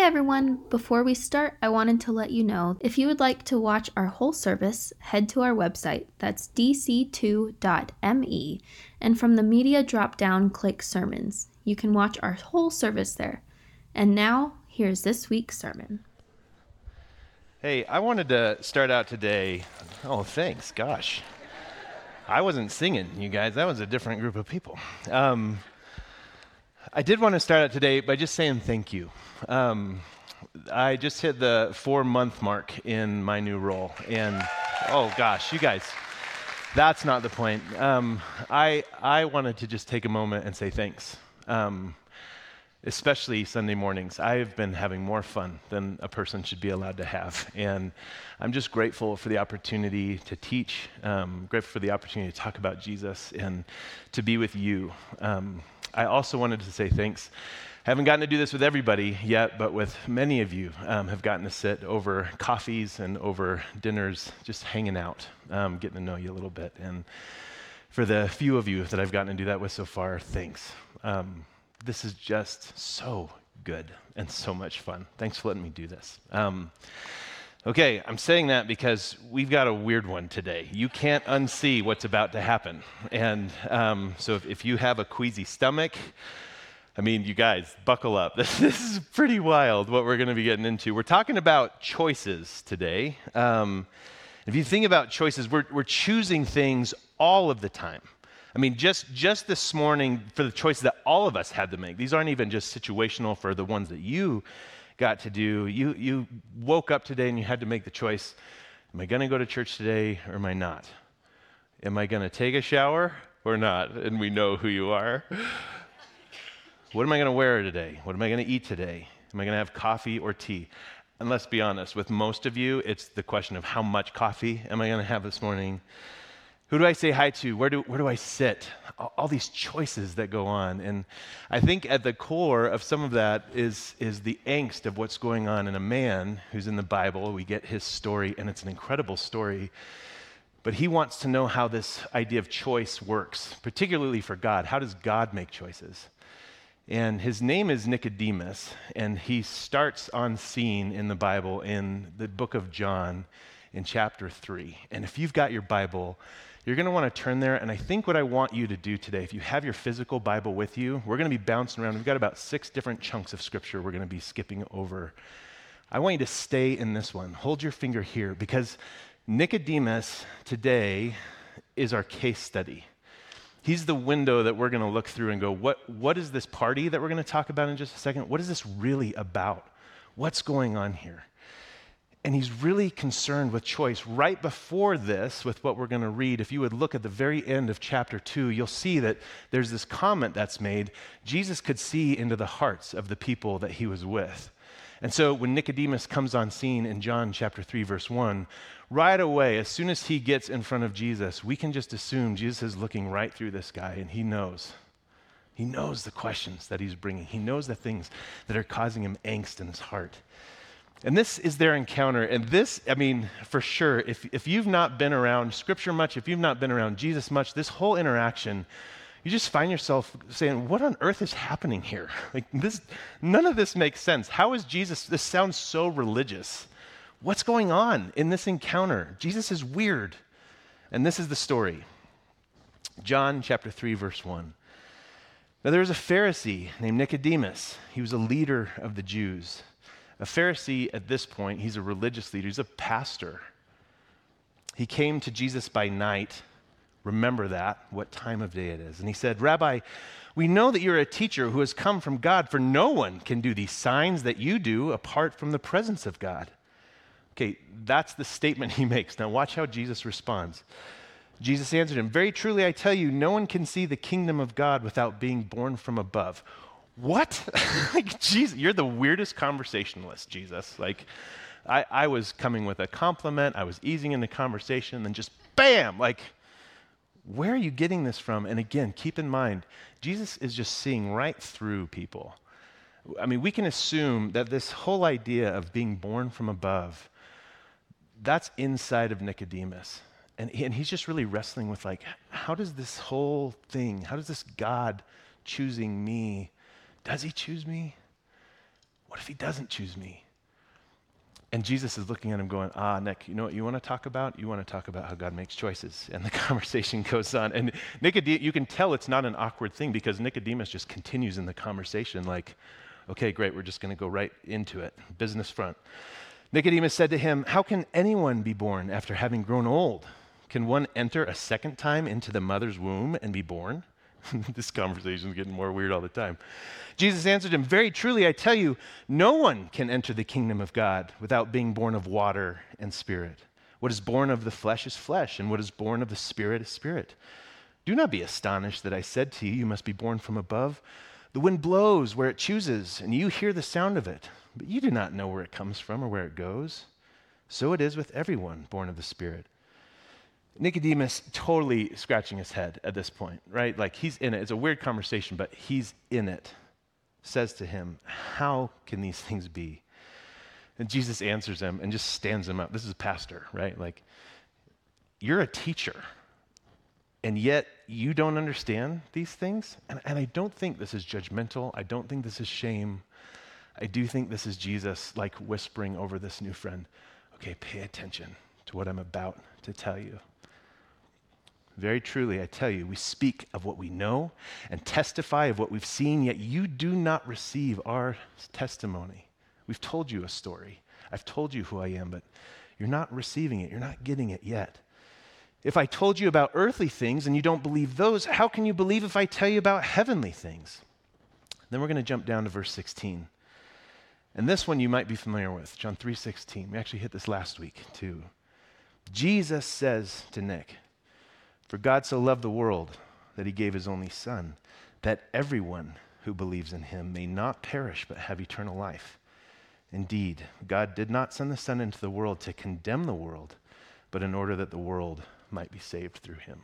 Hey everyone! Before we start, I wanted to let you know if you would like to watch our whole service, head to our website, that's dc2.me, and from the media drop down, click sermons. You can watch our whole service there. And now, here's this week's sermon. Hey, I wanted to start out today. Oh, thanks. Gosh. I wasn't singing, you guys. That was a different group of people. Um, I did want to start out today by just saying thank you. Um, I just hit the four month mark in my new role. And oh gosh, you guys, that's not the point. Um, I, I wanted to just take a moment and say thanks. Um, especially Sunday mornings. I've been having more fun than a person should be allowed to have. And I'm just grateful for the opportunity to teach, um, grateful for the opportunity to talk about Jesus and to be with you. Um, I also wanted to say thanks. Haven't gotten to do this with everybody yet, but with many of you, um, have gotten to sit over coffees and over dinners, just hanging out, um, getting to know you a little bit. And for the few of you that I've gotten to do that with so far, thanks. Um, this is just so good and so much fun. Thanks for letting me do this. Um, okay, I'm saying that because we've got a weird one today. You can't unsee what's about to happen. And um, so if, if, you have a queasy stomach, I mean, you guys, buckle up. This, this is pretty wild what we're going to be getting into. We're talking about choices today. Um, if you think about choices, we're, we're choosing things all of the time. I mean, just, just this morning, for the choices that all of us had to make, these aren't even just situational for the ones that you got to do. You, you woke up today and you had to make the choice Am I going to go to church today or am I not? Am I going to take a shower or not? And we know who you are. What am I going to wear today? What am I going to eat today? Am I going to have coffee or tea? And let's be honest, with most of you, it's the question of how much coffee am I going to have this morning? Who do I say hi to? Where do, where do I sit? All, these choices that go on. And I think at the core of some of that is, is the angst of what's going on in a man who's in the Bible. We get his story, and it's an incredible story. But he wants to know how this idea of choice works, particularly for God. How does God make choices? And his name is Nicodemus, and he starts on scene in the Bible in the book of John in chapter 3. And if you've got your Bible, you're going to want to turn there. And I think what I want you to do today, if you have your physical Bible with you, we're going to be bouncing around. We've got about six different chunks of scripture we're going to be skipping over. I want you to stay in this one. Hold your finger here because Nicodemus today is our case study. He's the window that we're going to look through and go, what, what is this party that we're going to talk about in just a second? What is this really about? What's going on here? And he's really concerned with choice. Right before this, with what we're going to read, if you would look at the very end of chapter 2, you'll see that there's this comment that's made. Jesus could see into the hearts of the people that he was with. And so when Nicodemus comes on scene in John chapter 3, verse 1, right away, as soon as he gets in front of Jesus, we can just assume Jesus is looking right through this guy and he knows. He knows the questions that he's bringing, he knows the things that are causing him angst in his heart. And this is their encounter. And this, I mean, for sure, if, if you've not been around Scripture much, if you've not been around Jesus much, this whole interaction, you just find yourself saying, What on earth is happening here? Like, this, none of this makes sense. How is Jesus? This sounds so religious. What's going on in this encounter? Jesus is weird. And this is the story John chapter 3, verse 1. Now, there was a Pharisee named Nicodemus, he was a leader of the Jews. A Pharisee at this point, he's a religious leader, he's a pastor. He came to Jesus by night. Remember that, what time of day it is. And he said, Rabbi, we know that you're a teacher who has come from God, for no one can do these signs that you do apart from the presence of God. Okay, that's the statement he makes. Now, watch how Jesus responds. Jesus answered him, Very truly, I tell you, no one can see the kingdom of God without being born from above. What? like, Jesus, you're the weirdest conversationalist, Jesus. Like, I, I was coming with a compliment, I was easing into conversation, and then just bam, like, where are you getting this from? And again, keep in mind, Jesus is just seeing right through people. I mean, we can assume that this whole idea of being born from above, that's inside of Nicodemus. And, and he's just really wrestling with, like, how does this whole thing, how does this God choosing me does he choose me? What if he doesn't choose me? And Jesus is looking at him going, Ah, Nick, you know what you want to talk about? You want to talk about how God makes choices. And the conversation goes on. And Nicodemus, you can tell it's not an awkward thing because Nicodemus just continues in the conversation like, okay, great, we're just going to go right into it. Business front. Nicodemus said to him, How can anyone be born after having grown old? Can one enter a second time into the mother's womb and be born? this conversation is getting more weird all the time. Jesus answered him, Very truly, I tell you, no one can enter the kingdom of God without being born of water and spirit. What is born of the flesh is flesh, and what is born of the spirit is spirit. Do not be astonished that I said to you, You must be born from above. The wind blows where it chooses, and you hear the sound of it, but you do not know where it comes from or where it goes. So it is with everyone born of the Spirit. Nicodemus totally scratching his head at this point, right? Like he's in it. It's a weird conversation, but he's in it says to him, How can these things be? And Jesus answers him and just stands him up. This is a pastor, right? Like, you're a teacher, and yet you don't understand these things. And, and I don't think this is judgmental. I don't think this is shame. I do think this is Jesus, like whispering over this new friend, okay, pay attention to what I'm about to tell you. Very truly, I tell you, we speak of what we know and testify of what we've seen, yet you do not receive our testimony. We've told you a story. I've told you who I am, but you're not receiving it. You're not getting it yet. If I told you about earthly things and you don't believe those, how can you believe if I tell you about heavenly things? Then we're going to jump down to verse 16. And this one you might be familiar with, John 3:16. We actually hit this last week too. Jesus says to Nick, for God so loved the world that he gave his only Son, that everyone who believes in him may not perish but have eternal life. Indeed, God did not send the Son into the world to condemn the world, but in order that the world might be saved through him.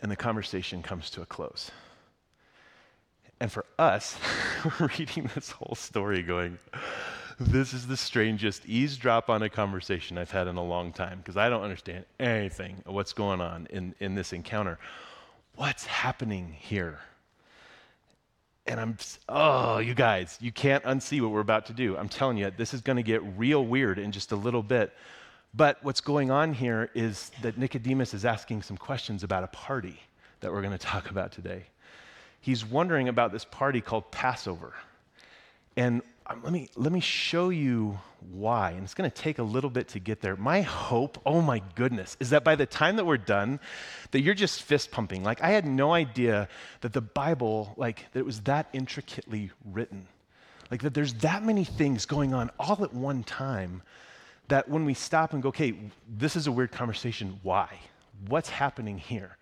And the conversation comes to a close. And for us, reading this whole story, going, this is the strangest eavesdrop on a conversation I've had in a long time because I don't understand anything of what's going on in, in this encounter. What's happening here? And I'm, oh, you guys, you can't unsee what we're about to do. I'm telling you, this is going to get real weird in just a little bit. But what's going on here is that Nicodemus is asking some questions about a party that we're going to talk about today. He's wondering about this party called Passover. And um, let me, let me show you why. And it's going to take a little bit to get there. My hope, oh my goodness, is that by the time that we're done, that you're just fist pumping. Like, I had no idea that the Bible, like, that it was that intricately written. Like, that there's that many things going on all at one time that when we stop and go, okay, this is a weird conversation, why? What's happening here?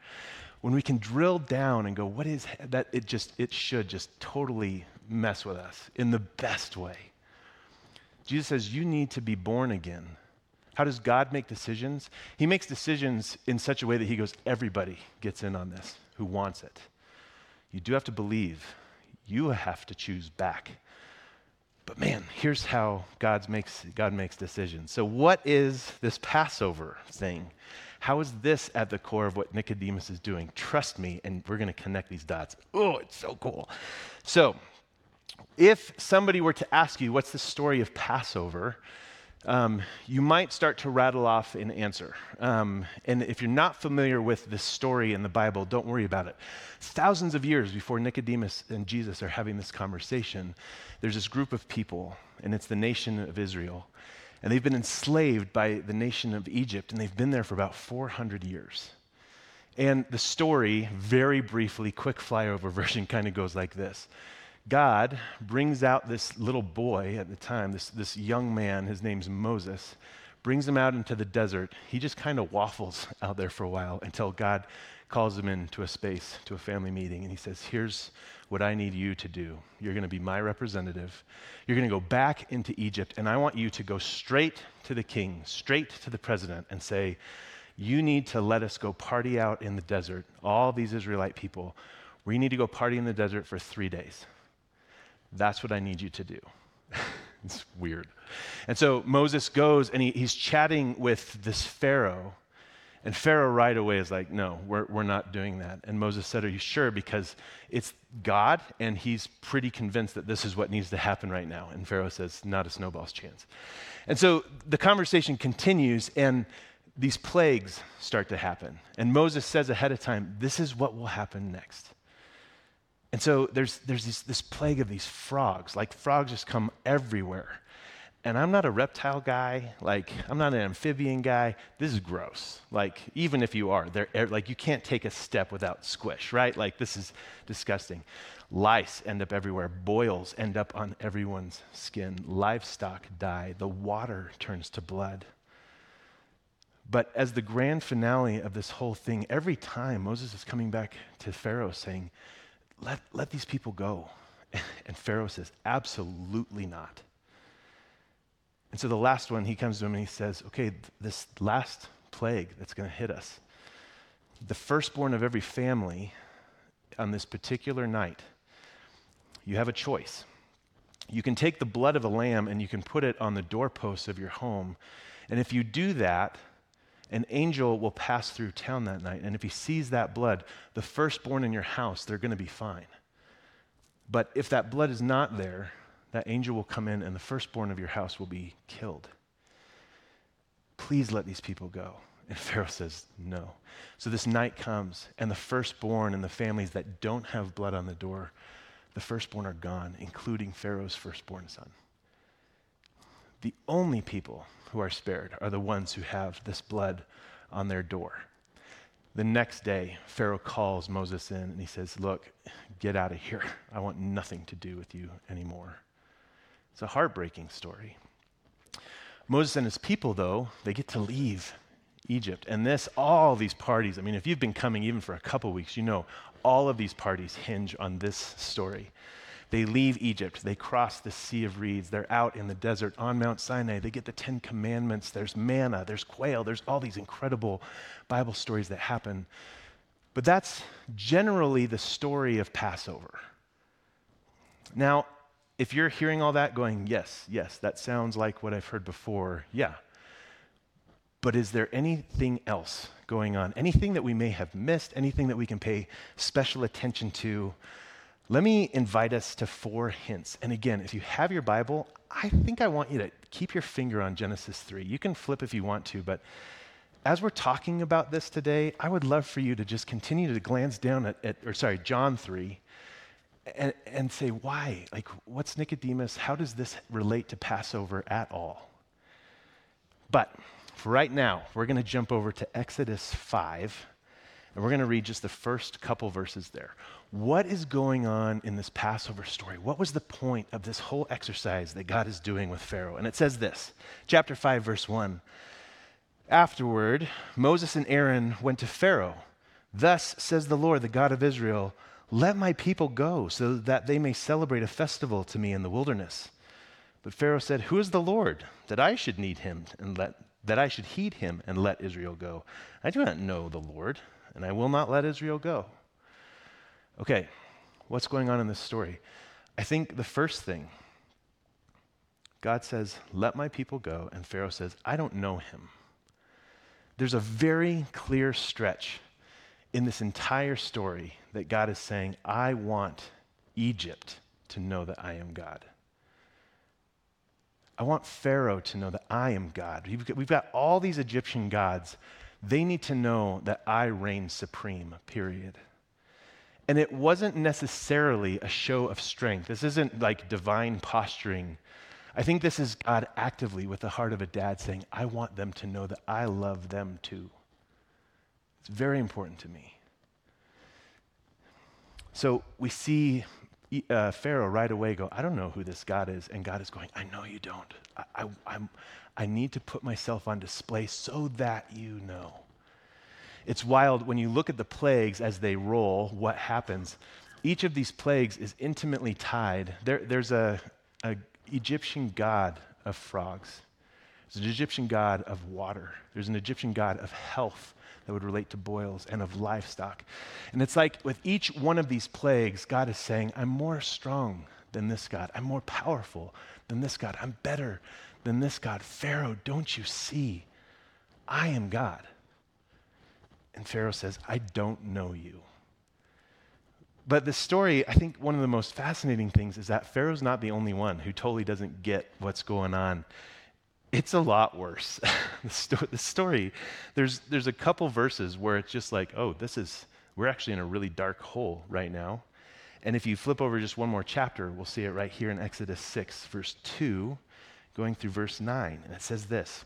When we can drill down and go, what is that? It just, it should just totally mess with us in the best way. Jesus says, You need to be born again. How does God make decisions? He makes decisions in such a way that He goes, Everybody gets in on this who wants it. You do have to believe, you have to choose back. But man, here's how God makes, God makes decisions. So, what is this Passover thing? How is this at the core of what Nicodemus is doing? Trust me, and we're going to connect these dots. Oh, it's so cool. So, if somebody were to ask you, what's the story of Passover? Um, you might start to rattle off an answer. Um, and if you're not familiar with this story in the Bible, don't worry about it. Thousands of years before Nicodemus and Jesus are having this conversation, there's this group of people, and it's the nation of Israel. And they've been enslaved by the nation of Egypt, and they've been there for about 400 years. And the story, very briefly, quick flyover version, kind of goes like this God brings out this little boy at the time, this, this young man, his name's Moses, brings him out into the desert. He just kind of waffles out there for a while until God calls him into a space, to a family meeting, and he says, Here's what I need you to do. You're going to be my representative. You're going to go back into Egypt, and I want you to go straight to the king, straight to the president, and say, You need to let us go party out in the desert, all these Israelite people. We need to go party in the desert for three days. That's what I need you to do. it's weird. And so Moses goes and he, he's chatting with this Pharaoh. And Pharaoh right away is like, no, we're, we're not doing that. And Moses said, Are you sure? Because it's God, and he's pretty convinced that this is what needs to happen right now. And Pharaoh says, Not a snowball's chance. And so the conversation continues, and these plagues start to happen. And Moses says ahead of time, This is what will happen next. And so there's, there's this, this plague of these frogs. Like frogs just come everywhere. And I'm not a reptile guy. Like, I'm not an amphibian guy. This is gross. Like, even if you are, they're, er, like, you can't take a step without squish, right? Like, this is disgusting. Lice end up everywhere. Boils end up on everyone's skin. Livestock die. The water turns to blood. But as the grand finale of this whole thing, every time Moses is coming back to Pharaoh saying, let, let these people go. And Pharaoh says, absolutely not. And so the last one, he comes to him and he says, Okay, this last plague that's going to hit us, the firstborn of every family on this particular night, you have a choice. You can take the blood of a lamb and you can put it on the doorposts of your home. And if you do that, an angel will pass through town that night. And if he sees that blood, the firstborn in your house, they're going to be fine. But if that blood is not there, that angel will come in and the firstborn of your house will be killed. Please let these people go. And Pharaoh says, No. So this night comes, and the firstborn and the families that don't have blood on the door, the firstborn are gone, including Pharaoh's firstborn son. The only people who are spared are the ones who have this blood on their door. The next day, Pharaoh calls Moses in and he says, Look, get out of here. I want nothing to do with you anymore. It's a heartbreaking story. Moses and his people, though, they get to leave Egypt. And this, all these parties, I mean, if you've been coming even for a couple weeks, you know all of these parties hinge on this story. They leave Egypt. They cross the Sea of Reeds. They're out in the desert on Mount Sinai. They get the Ten Commandments. There's manna. There's quail. There's all these incredible Bible stories that happen. But that's generally the story of Passover. Now, if you're hearing all that going, yes, yes, that sounds like what I've heard before, yeah. But is there anything else going on? Anything that we may have missed? Anything that we can pay special attention to? Let me invite us to four hints. And again, if you have your Bible, I think I want you to keep your finger on Genesis 3. You can flip if you want to, but as we're talking about this today, I would love for you to just continue to glance down at, at or sorry, John 3 and, and say, why? Like, what's Nicodemus? How does this relate to Passover at all? But for right now, we're going to jump over to Exodus 5, and we're going to read just the first couple verses there. What is going on in this Passover story? What was the point of this whole exercise that God is doing with Pharaoh? And it says this chapter 5, verse 1. Afterward, Moses and Aaron went to Pharaoh. Thus says the Lord, the God of Israel. Let my people go so that they may celebrate a festival to me in the wilderness. But Pharaoh said, Who is the Lord that I should need him and let that I should heed him and let Israel go? I do not know the Lord, and I will not let Israel go. Okay, what's going on in this story? I think the first thing God says, Let my people go, and Pharaoh says, I don't know him. There's a very clear stretch in this entire story that God is saying, I want Egypt to know that I am God. I want Pharaoh to know that I am God. We've got, all these Egyptian gods. They need to know that I reign supreme, period. And it wasn't necessarily a show of strength. This isn't like divine posturing. I think this is God actively, with the heart of a dad, saying, I want them to know that I love them too. It's very important to me. So we see uh, Pharaoh right away go, I don't know who this God is. And God is going, I know you don't. I, I, i need to put myself on display so that you know. It's wild when you look at the plagues as they roll, what happens. Each of these plagues is intimately tied. There, there's a, a Egyptian god of frogs. There's an Egyptian god of water. There's an Egyptian god of health that would relate to boils and of livestock. And it's like with each one of these plagues, God is saying, I'm more strong than this God. I'm more powerful than this God. I'm better than this God. Pharaoh, don't you see? I am God. And Pharaoh says, I don't know you. But the story, I think one of the most fascinating things is that Pharaoh's not the only one who totally doesn't get what's going on. It's a lot worse. the, sto- the, story, there's, there's a couple verses where it's just like, oh, this is, we're actually in a really dark hole right now. And if you flip over just one more chapter, we'll see it right here in Exodus 6, verse 2, going through verse 9. And it says this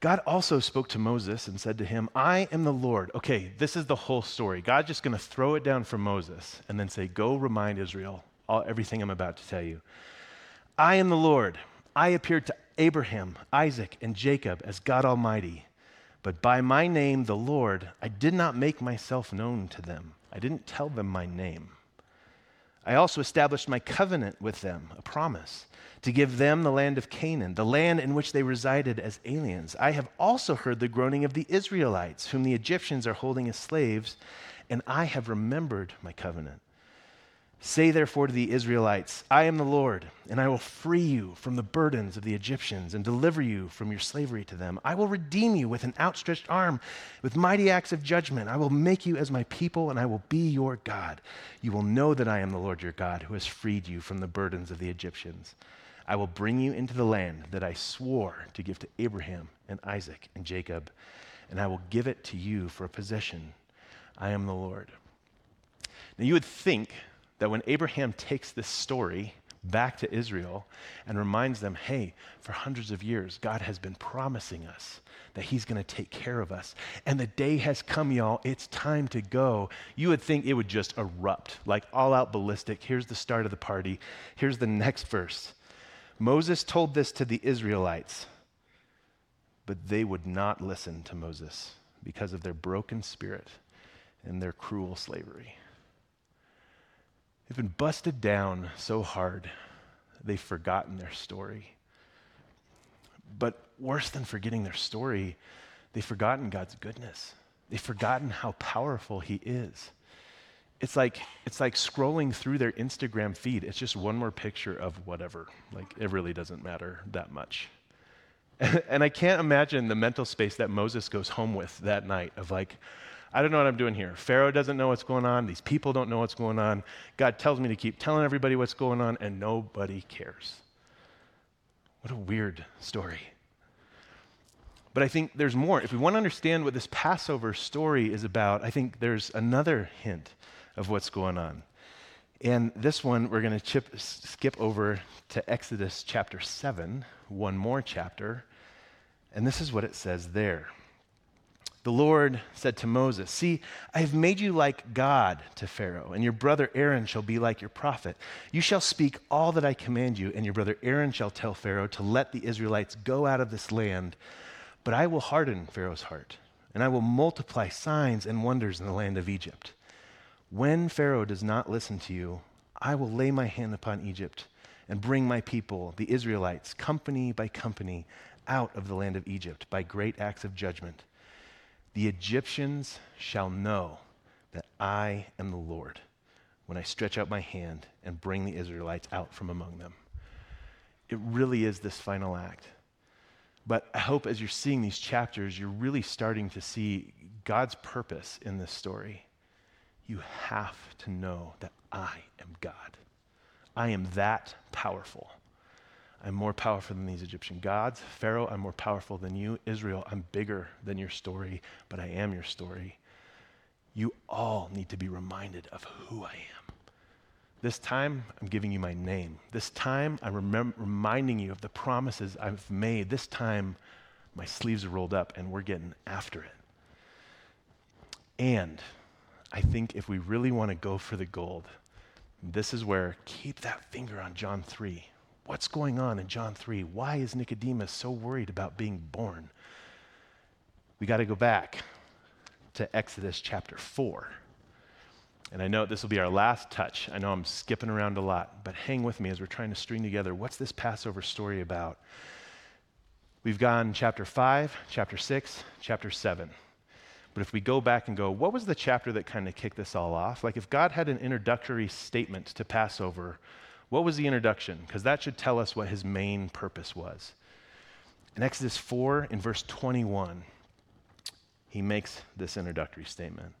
God also spoke to Moses and said to him, I am the Lord. Okay, this is the whole story. God's just going to throw it down for Moses and then say, Go remind Israel all, everything I'm about to tell you. I am the Lord. I appeared to Abraham, Isaac, and Jacob as God Almighty. But by my name, the Lord, I did not make myself known to them. I didn't tell them my name. I also established my covenant with them, a promise to give them the land of Canaan, the land in which they resided as aliens. I have also heard the groaning of the Israelites, whom the Egyptians are holding as slaves, and I have remembered my covenant. Say therefore to the Israelites, I am the Lord, and I will free you from the burdens of the Egyptians and deliver you from your slavery to them. I will redeem you with an outstretched arm, with mighty acts of judgment. I will make you as my people, and I will be your God. You will know that I am the Lord your God, who has freed you from the burdens of the Egyptians. I will bring you into the land that I swore to give to Abraham and Isaac and Jacob, and I will give it to you for a possession. I am the Lord. Now, you would think that when Abraham takes this story back to Israel and reminds them, hey, for hundreds of years, God has been promising us that He's going to take care of us. And the day has come, y'all. It's time to go. You would think it would just erupt, like all out ballistic. Here's the start of the party. Here's the next verse. Moses told this to the Israelites, but they would not listen to Moses because of their broken spirit and their cruel slavery. They've been busted down so hard, they've forgotten their story. But worse than forgetting their story, they've forgotten God's goodness. They've forgotten how powerful He is it's like it's like scrolling through their Instagram feed. It's just one more picture of whatever. Like it really doesn't matter that much. And, and I can't imagine the mental space that Moses goes home with that night of like, I don't know what I'm doing here. Pharaoh doesn't know what's going on. These people don't know what's going on. God tells me to keep telling everybody what's going on, and nobody cares. What a weird story. But I think there's more. If we want to understand what this Passover story is about, I think there's another hint of what's going on. And this one, we're going to skip over to Exodus chapter 7, one more chapter. And this is what it says there. The Lord said to Moses, See, I have made you like God to Pharaoh, and your brother Aaron shall be like your prophet. You shall speak all that I command you, and your brother Aaron shall tell Pharaoh to let the Israelites go out of this land. But I will harden Pharaoh's heart, and I will multiply signs and wonders in the land of Egypt. When Pharaoh does not listen to you, I will lay my hand upon Egypt and bring my people, the Israelites, company by company, out of the land of Egypt by great acts of judgment. The Egyptians shall know that I am the Lord when I stretch out my hand and bring the Israelites out from among them. It really is this final act. But I hope as you're seeing these chapters, you're really starting to see God's purpose in this story you have to know that I am God. I am that powerful. I'm more powerful than these Egyptian gods. Pharaoh, I'm more powerful than you. Israel, I'm bigger than your story, but I am your story. You all need to be reminded of who I am. This time, I'm giving you my name. This time, I'm remem- reminding you of the promises I've made. This time, my sleeves are rolled up and we're getting after it. And I think if we really want to go for the gold, this is where keep that finger on John 3. What's going on in John 3? Why is Nicodemus so worried about being born? We got to go back to Exodus chapter 4. And I know this will be our last touch. I know I'm skipping around a lot, but hang with me as we're trying to string together what's this Passover story about? We've gone chapter 5, chapter 6, chapter 7. But if we go back and go, what was the chapter that kind of kicked this all off? Like if God had an introductory statement to Passover, what was the introduction? Because that should tell us what his main purpose was. In Exodus 4, in verse 21, he makes this introductory statement.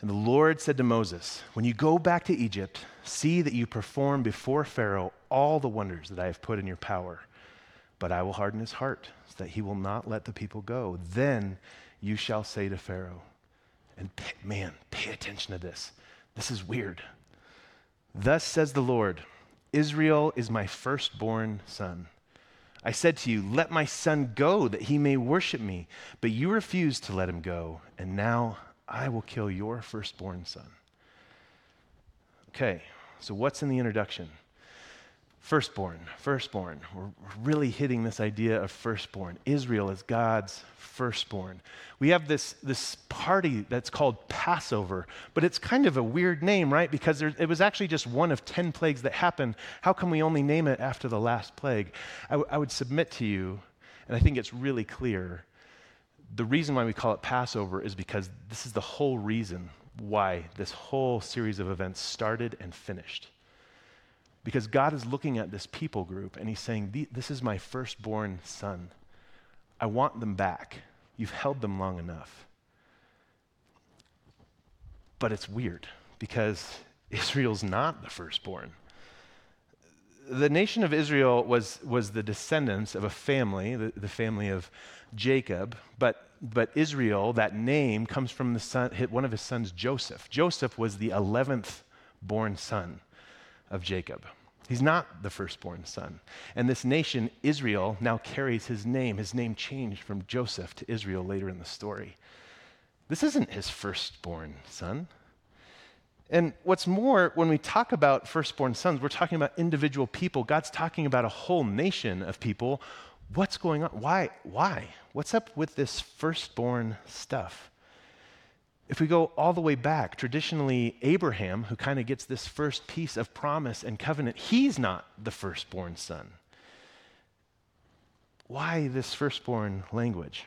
And the Lord said to Moses, When you go back to Egypt, see that you perform before Pharaoh all the wonders that I have put in your power. But I will harden his heart, so that he will not let the people go. Then you shall say to Pharaoh, and man, pay attention to this. This is weird. Thus says the Lord Israel is my firstborn son. I said to you, Let my son go, that he may worship me. But you refused to let him go, and now I will kill your firstborn son. Okay, so what's in the introduction? Firstborn, firstborn. We're really hitting this idea of firstborn. Israel is God's firstborn. We have this, this party that's called Passover, but it's kind of a weird name, right? Because there, it was actually just one of 10 plagues that happened. How can we only name it after the last plague? I, w- I would submit to you, and I think it's really clear, the reason why we call it Passover is because this is the whole reason why this whole series of events started and finished. Because God is looking at this people group and He's saying, This is my firstborn son. I want them back. You've held them long enough. But it's weird because Israel's not the firstborn. The nation of Israel was, was the descendants of a family, the, the family of Jacob, but, but Israel, that name, comes from the son, one of his sons, Joseph. Joseph was the 11th born son of Jacob. He's not the firstborn son. And this nation, Israel, now carries his name. His name changed from Joseph to Israel later in the story. This isn't his firstborn son. And what's more, when we talk about firstborn sons, we're talking about individual people. God's talking about a whole nation of people. What's going on? Why? Why? What's up with this firstborn stuff? If we go all the way back, traditionally, Abraham, who kind of gets this first piece of promise and covenant, he's not the firstborn son. Why this firstborn language?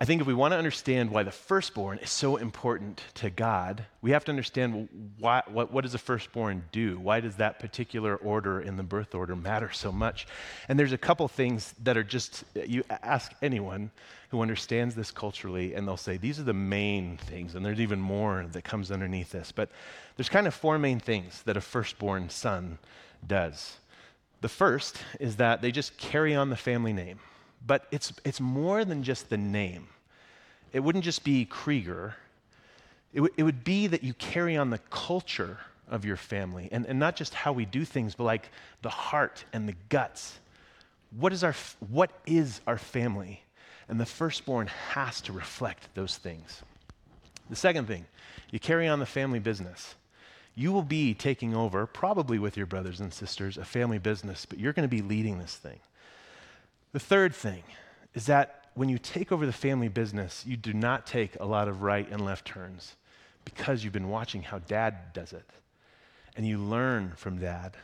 I think if we want to understand why the firstborn is so important to God, we have to understand why, what, what does the firstborn do? Why does that particular order in the birth order matter so much? And there's a couple things that are just, you ask anyone who understands this culturally, and they'll say, these are the main things, and there's even more that comes underneath this. But there's kind of four main things that a firstborn son does. The first is that they just carry on the family name. But it's, it's more than just the name. It wouldn't just be Krieger, it, w- it would be that you carry on the culture of your family, and, and not just how we do things, but like the heart and the guts. What is our, what is our family? And the firstborn has to reflect those things. The second thing, you carry on the family business. You will be taking over, probably with your brothers and sisters, a family business, but you're going to be leading this thing. The third thing is that when you take over the family business, you do not take a lot of right and left turns because you've been watching how dad does it. And you learn from dad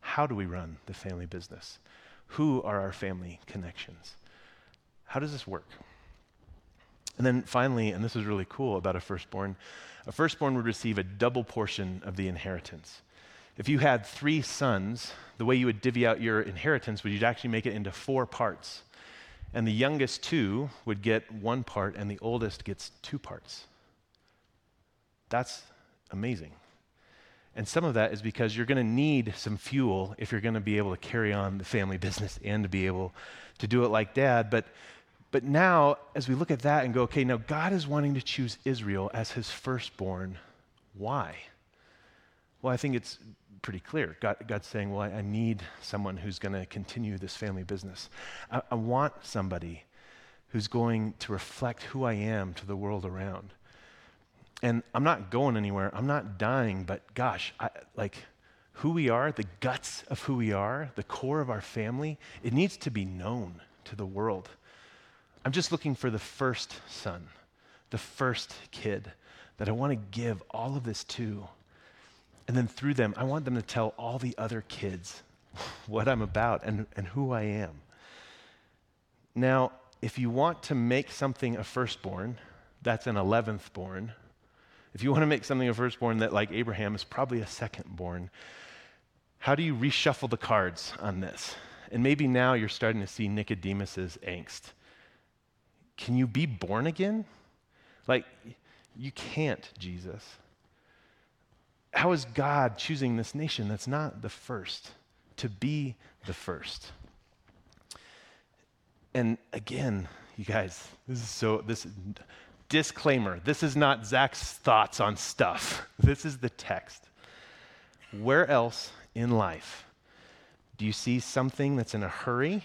how do we run the family business? Who are our family connections? How does this work? And then finally, and this is really cool about a firstborn, a firstborn would receive a double portion of the inheritance. If you had three sons, the way you would divvy out your inheritance would you'd actually make it into four parts. And the youngest two would get one part, and the oldest gets two parts. That's amazing. And some of that is because you're going to need some fuel if you're going to be able to carry on the family business and to be able to do it like dad. But, but now, as we look at that and go, okay, now God is wanting to choose Israel as his firstborn. Why? Well, I think it's pretty clear. God, God's saying, Well, I, I need someone who's going to continue this family business. I, I want somebody who's going to reflect who I am to the world around. And I'm not going anywhere. I'm not dying, but gosh, I, like who we are, the guts of who we are, the core of our family, it needs to be known to the world. I'm just looking for the first son, the first kid that I want to give all of this to. And then through them, I want them to tell all the other kids what I'm about and, and who I am. Now, if you want to make something a firstborn, that's an 11th born. If you want to make something a firstborn that, like Abraham, is probably a secondborn, how do you reshuffle the cards on this? And maybe now you're starting to see Nicodemus's angst. Can you be born again? Like, you can't, Jesus. How is God choosing this nation that's not the first to be the first? And again, you guys, this is so, this disclaimer this is not Zach's thoughts on stuff. This is the text. Where else in life do you see something that's in a hurry?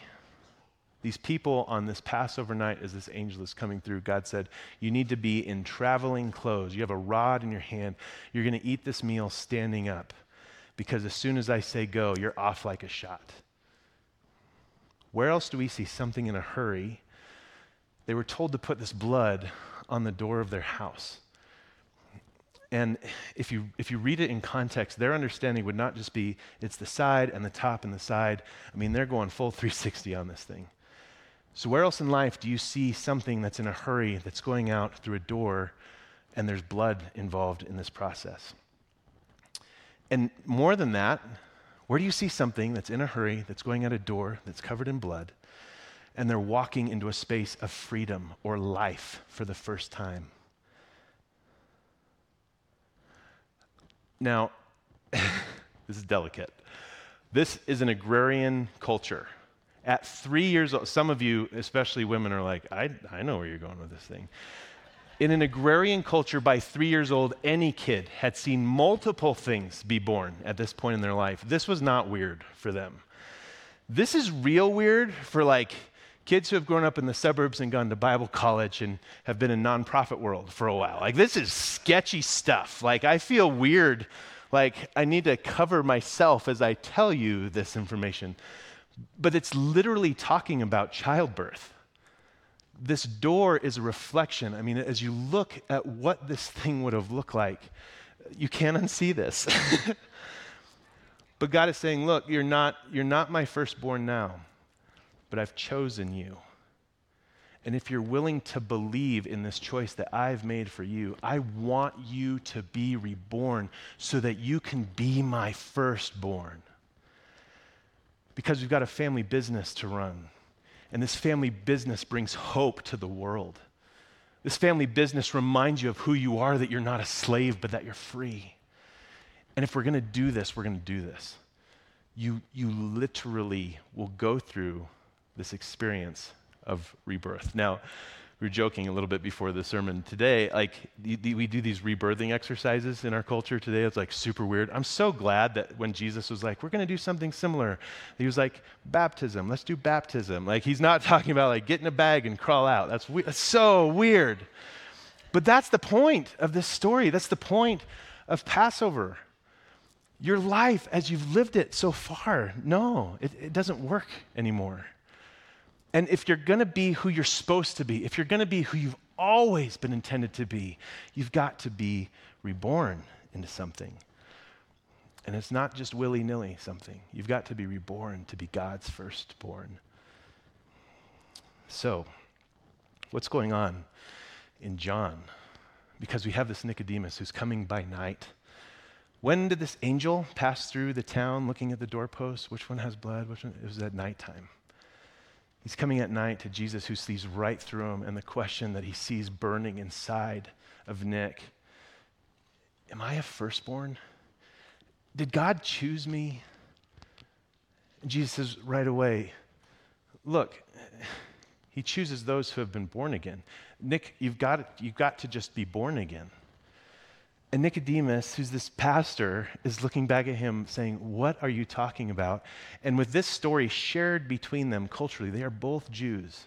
These people on this Passover night, as this angel is coming through, God said, You need to be in traveling clothes. You have a rod in your hand. You're going to eat this meal standing up because as soon as I say go, you're off like a shot. Where else do we see something in a hurry? They were told to put this blood on the door of their house. And if you, if you read it in context, their understanding would not just be it's the side and the top and the side. I mean, they're going full 360 on this thing. So, where else in life do you see something that's in a hurry that's going out through a door and there's blood involved in this process? And more than that, where do you see something that's in a hurry, that's going out a door, that's covered in blood, and they're walking into a space of freedom or life for the first time? Now, this is delicate. This is an agrarian culture. At three years old, some of you, especially women, are like, I, I know where you're going with this thing. In an agrarian culture, by three years old, any kid had seen multiple things be born at this point in their life. This was not weird for them. This is real weird for like kids who have grown up in the suburbs and gone to Bible college and have been in nonprofit world for a while. Like this is sketchy stuff. Like I feel weird. Like I need to cover myself as I tell you this information. But it's literally talking about childbirth this door is a reflection. I mean, as you look at what this thing would have looked like, you can't unsee this. but God is saying, look, you're not, you're not my firstborn now, but I've chosen you. And if you're willing to believe in this choice that I've made for you, I want you to be reborn so that you can be my firstborn. Because we've got a family business to run. And this family business brings hope to the world. This family business reminds you of who you are, that you're not a slave, but that you're free. And if we're going to do this, we're going to do this. You, you literally will go through this experience of rebirth. Now, we were joking a little bit before the sermon today. Like, we do these rebirthing exercises in our culture today. It's like super weird. I'm so glad that when Jesus was like, we're going to do something similar, he was like, baptism, let's do baptism. Like, he's not talking about like get in a bag and crawl out. That's, we- that's so weird. But that's the point of this story. That's the point of Passover. Your life as you've lived it so far, no, it, it doesn't work anymore. And if you're going to be who you're supposed to be, if you're going to be who you've always been intended to be, you've got to be reborn into something. And it's not just willy nilly something. You've got to be reborn to be God's firstborn. So, what's going on in John? Because we have this Nicodemus who's coming by night. When did this angel pass through the town looking at the doorposts? Which one has blood? Which one? It was at nighttime. He's coming at night to Jesus, who sees right through him, and the question that he sees burning inside of Nick Am I a firstborn? Did God choose me? And Jesus says right away, Look, he chooses those who have been born again. Nick, you've got, you've got to just be born again. And Nicodemus, who's this pastor, is looking back at him saying, What are you talking about? And with this story shared between them culturally, they are both Jews.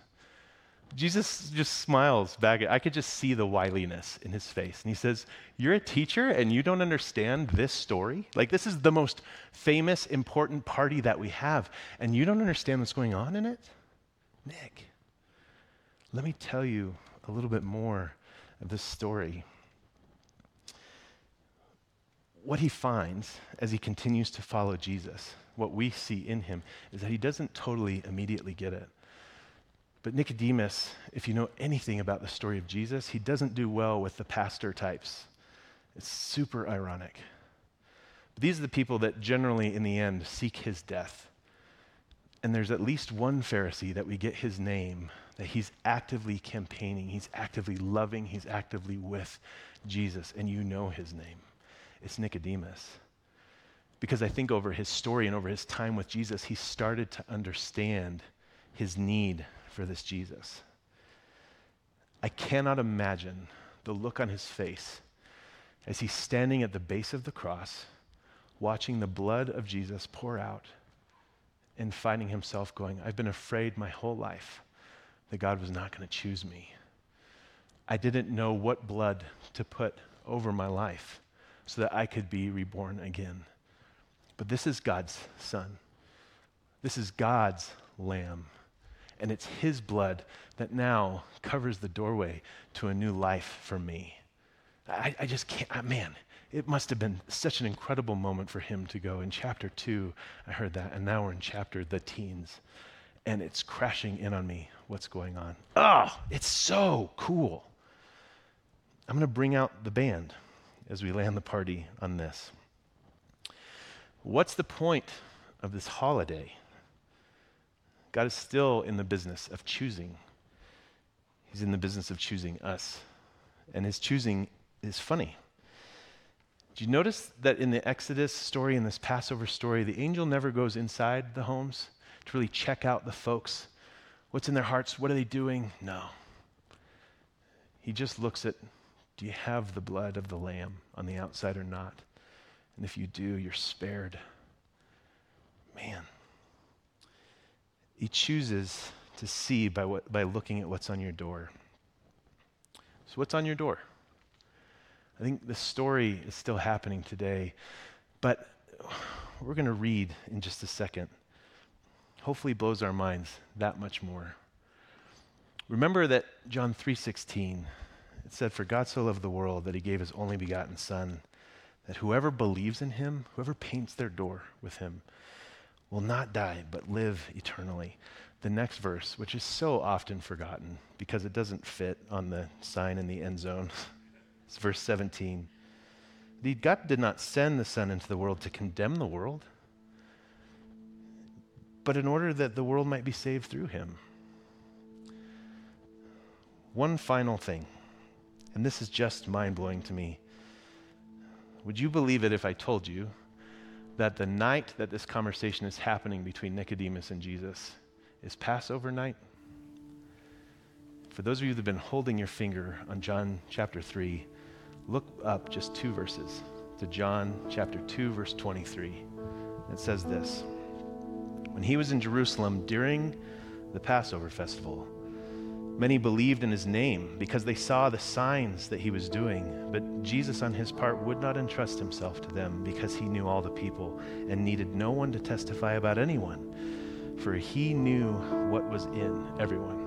Jesus just smiles back at I could just see the wiliness in his face. And he says, You're a teacher and you don't understand this story? Like, this is the most famous, important party that we have, and you don't understand what's going on in it? Nick, let me tell you a little bit more of this story what he finds as he continues to follow Jesus, what we see in him, is that he doesn't totally immediately get it. But Nicodemus, if you know anything about the story of Jesus, he doesn't do well with the pastor types. It's super ironic. But these are the people that generally, in the end, seek his death. And there's at least one Pharisee that we get his name, that he's actively campaigning, he's actively loving, he's actively with Jesus, and you know his name. It's Nicodemus. Because I think over his story and over his time with Jesus, he started to understand his need for this Jesus. I cannot imagine the look on his face as he's standing at the base of the cross, watching the blood of Jesus pour out and finding himself going, I've been afraid my whole life that God was not going to choose me. I didn't know what blood to put over my life so that I could be reborn again. But this is God's Son. This is God's Lamb. And it's His blood that now covers the doorway to a new life for me. I, I just can't, I, man, it must have been such an incredible moment for him to go. In chapter two, I heard that, and now we're in chapter the teens. And it's crashing in on me what's going on. Oh, it's so cool. I'm going to bring out the band as we land the party on this. What's the point of this holiday? God is still in the business of choosing. He's in the business of choosing us. And his choosing is funny. Do you notice that in the Exodus story, in this Passover story, the angel never goes inside the homes to really check out the folks? What's in their hearts? What are they doing? No. He just looks at do you have the blood of the Lamb on the outside or not? And if you do, you're spared. Man. He chooses to see by, what, by looking at what's on your door. So, what's on your door? I think the story is still happening today, but we're going to read in just a second. Hopefully blows our minds that much more. Remember that John 3:16 it said for God so loved the world that he gave his only begotten son that whoever believes in him, whoever paints their door with him will not die but live eternally. The next verse, which is so often forgotten because it doesn't fit on the sign in the end zone. It's verse 17. Indeed, God did not send the Son into the world to condemn the world, but in order that the world might be saved through him. One final thing, and this is just mind blowing to me. Would you believe it if I told you that the night that this conversation is happening between Nicodemus and Jesus is Passover night? For those of you that have been holding your finger on John chapter 3, look up just two verses to John chapter 2, verse 23. It says this When he was in Jerusalem during the Passover festival, many believed in his name because they saw the signs that he was doing. But Jesus, on his part, would not entrust himself to them because he knew all the people and needed no one to testify about anyone, for he knew what was in everyone.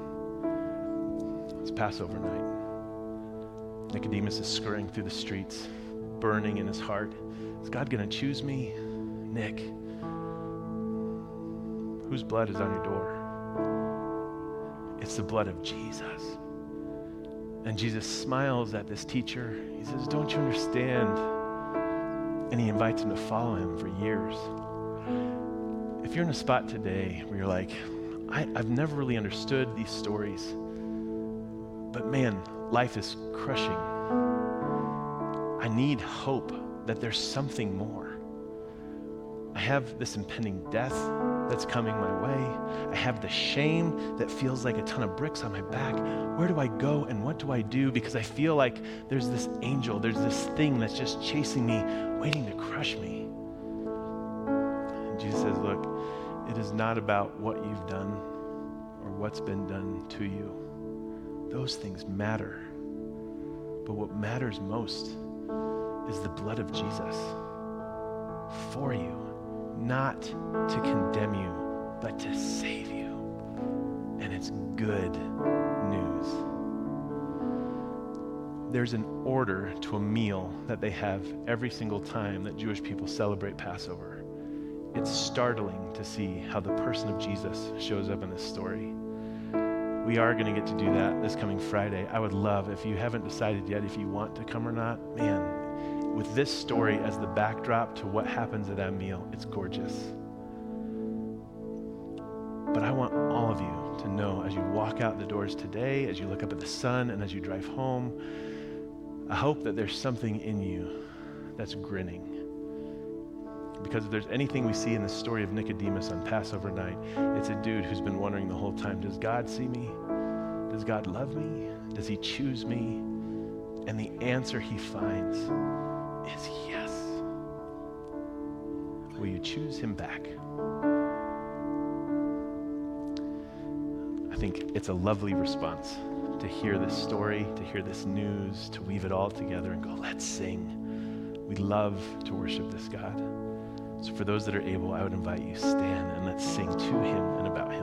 It's Passover night. Nicodemus is scurrying through the streets, burning in his heart. Is God going to choose me? Nick, whose blood is on your door? It's the blood of Jesus. And Jesus smiles at this teacher. He says, Don't you understand? And he invites him to follow him for years. If you're in a spot today where you're like, I, have never really understood these stories, but man, life is crushing. I need hope that there's something more. I have this impending death that's coming my way. I have the shame that feels like a ton of bricks on my back. Where do I go and what do I do? Because I feel like there's this angel, there's this thing that's just chasing me, waiting to crush me. And Jesus says, Look, it is not about what you've done or what's been done to you. Those things matter. But what matters most is the blood of Jesus for you, not to condemn you, but to save you. And it's good news. There's an order to a meal that they have every single time that Jewish people celebrate Passover. It's startling to see how the person of Jesus shows up in this story we are going to get to do that this coming Friday. I would love, if you haven't decided yet if you want to come or not, man, with this story as the backdrop to what happens at that meal, it's gorgeous. But I want all of you to know as you walk out the doors today, as you look up at the sun, and as you drive home, I hope that there's something in you that's grinning. Because if there's anything we see in the story of Nicodemus on Passover night, it's a dude who's been wondering the whole time Does God see me? Does God love me? Does he choose me? And the answer he finds is yes. Will you choose him back? I think it's a lovely response to hear this story, to hear this news, to weave it all together and go, let's sing. We love to worship this God. So, for those that are able, I would invite you stand and let's sing to him and about him.